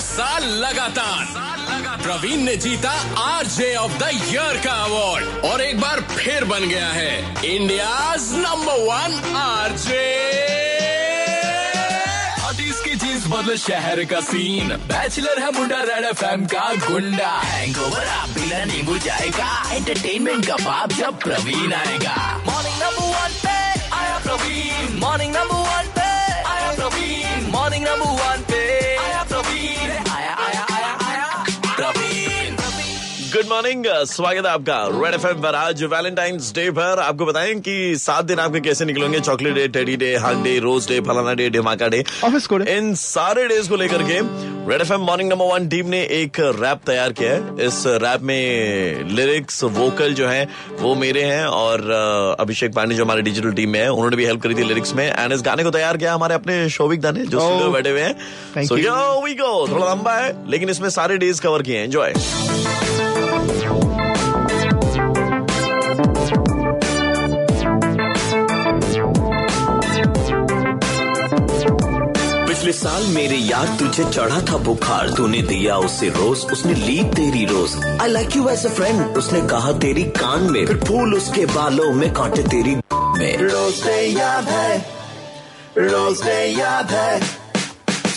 साल लगातार। प्रवीण ने जीता आरजे ऑफ़ द ईयर का अवार्ड और एक बार फिर बन गया है इंडिया नंबर वन आरजे। बदले शहर का सीन बैचलर है मुंडा रेड एफ़ एम का गुंडा। हैंगओवर आप बिना नींबू जाएगा। एंटरटेनमेंट का बाप जब प्रवीण आएगा। मॉर्निंग नंबर वन पे आया प्रवीण। मॉर्निंग मॉर्निंग स्वागत है आपका रेड एफ़ पर आज वैलेंटाइंस डे पर। आपको बताएँ कि सात दिन आपके कैसे निकलेंगे? Chocolate day teddy day hug day rose day फलाना डे धमाका डे ऑफ़िस कोड इन सारे डेज़ को लेकर के red F morning number one team ने एक रैप तैयार किया है। इस रैप में लिरिक्स वोकल जो है वो मेरे हैं और अभिषेक पांडे जो हमारे डिजिटल टीम में है उन्होंने भी हेल्प करी थी लिरिक्स में। एंड इस गाने को तैयार किया हमारे अपने शोभिक दा ने जो Oh. स्टूडियो बैठे हुए हैं। सो यो वी गो थोड़ा लंबा है लेकिन इसमें सारे डेज़ कवर किए हैं। एंजॉय पिछले साल मेरे यार तुझे चढ़ा था बुखार। तूने दिया उसे रोज, उसने ली तेरी rose. I like you as a friend उसने कहा तेरी कान में। फिर फूल उसके बालों में कांटे तेरी में। रोज याद है, रोज याद है।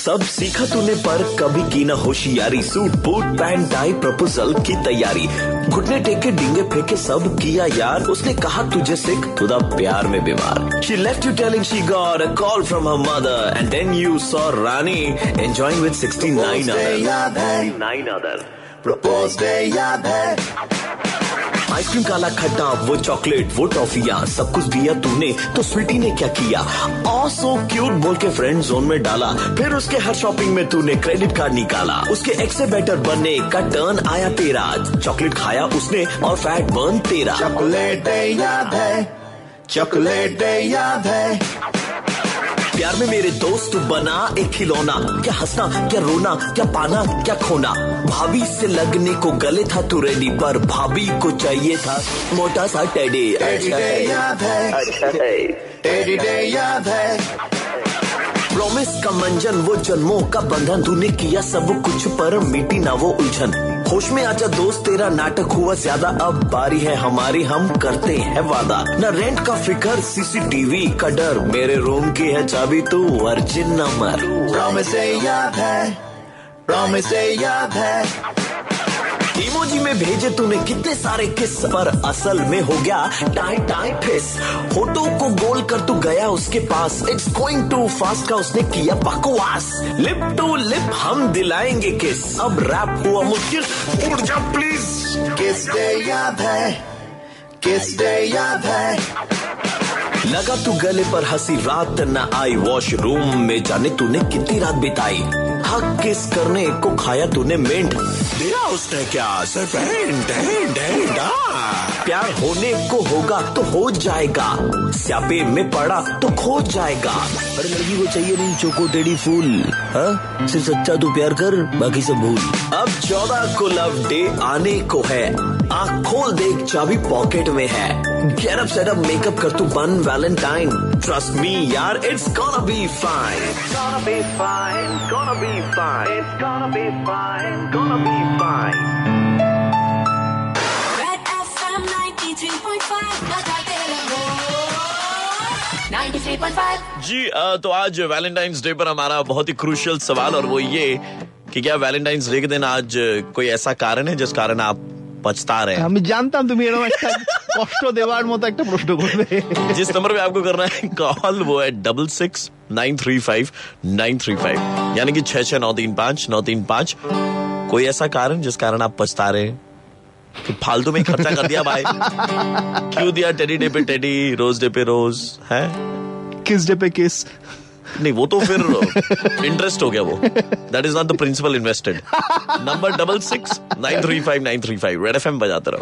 सब सीखा तूने पर कभी की ना होशियारी। Suit boot pant tie proposal की तैयारी। घुटने टेके डिंगे फेंके सब किया यार। उसने कहा तुझे सिख खुदा प्यार में बीमार। She left you telling she got a call from her mother and then you saw Rani enjoying with 69 other याद है 9 अदर प्रपोज डे याद है आइसक्रीम काला खट्टा वो चॉकलेट, वो टॉफिया, सब कुछ दिया तूने तो स्वीटी ने क्या किया? सो क्यूट बोल के फ्रेंड जोन में डाला। फिर उसके हर शॉपिंग में तूने क्रेडिट कार्ड निकाला। उसके एक से बेटर बनने का टर्न आया तेरा। चॉकलेट खाया उसने और फैट बर्न तेरा। चॉकलेट याद है, चॉकलेट याद है। प्यार में मेरे दोस्त बना एक खिलौना। क्या हंसना क्या रोना क्या पाना क्या खोना। भाभी से लगने को गले था तू रेडी पर भाभी को चाहिए था मोटा सा टेडी अच्छा है। अच्छा। है टेडी याद है। प्रॉमिस का मंजन, वो जन्मों का बंधन, तूने किया सब कुछ पर मिटी ना वो उलझन। होश में आजा दोस्त, तेरा नाटक हुआ ज़्यादा। अब बारी है हमारी, हम करते हैं वादा। न रेंट का फिकर सीसीटीवी का डर। मेरे रूम की है चाबी, तू अर्जिन नंबर। प्रॉमिस याद है प्रॉमिस याद है। इमोजी में भेजे तूने कितने सारे किस पर असल में हो गया? टाई टाई फिस। होटो को गोल कर तू गया उसके पास। इट्स गोइंग टू फास्ट का उसने किया बकवास। लिप टू लिप हम दिलाएँगे किस अब रैप हुआ मुश्किल। उड़ जा प्लीज़ किस डे याद है। किस डे याद है। लगा तू गले पर हँसी रात न आई वॉशरूम में जाने तूने कितनी रात बिताई। हक किस करने को खाया तूने मिंट दिया उसने क्या सिर्फ़ प्यार होने को होगा तो हो जाएगा। स्यापे में पड़ा तो खो जाएगा। पर लड़की को चाहिए नहीं चोको टेडी फूल। हाँ? सिर्फ़ सच्चा तू प्यार कर बाकी सब भूल। अब चौदह को लव डे आने को है। आँख खोल देख चाबी पॉकेट में है। गेट अप सेटअप मेकअप कर तू बन वैलेंटाइन ट्रस्ट मी यार it's gonna be fine it's gonna be fine it's gonna be fine it's gonna be fine it's gonna be fine Red FM 93.5 बजाते रहो 93.5 जी तो आज वैलेंटाइंस डे पर हमारा बहुत ही क्रूशियल सवाल और वो ये कि क्या वैलेंटाइंस डे के दिन आज कोई ऐसा कारण है जिस कारण आप पछता रहे हैं আমি জানতাম তুমি এরকম একটা কষ্ট দেওয়ার মতো একটা প্রশ্ন করবে जिस नंबर पे आपको करना है कॉल वो है double six nine three five nine three five यानी कि छह छह नौ तीन पाँच नौ तीन पाँच कोई ऐसा कारण जिस कारण आप पछता रहे हैं कि फालतू में ही खर्चा कर दिया भाई क्यों दिया टेडी डे पे टेडी रोज डे पे रोज है কিস ডে পে কিস नहीं, वो तो फिर इंटरेस्ट हो गया वो। That is not the principal invested number double six nine three five nine three five red F M बजाते रहो।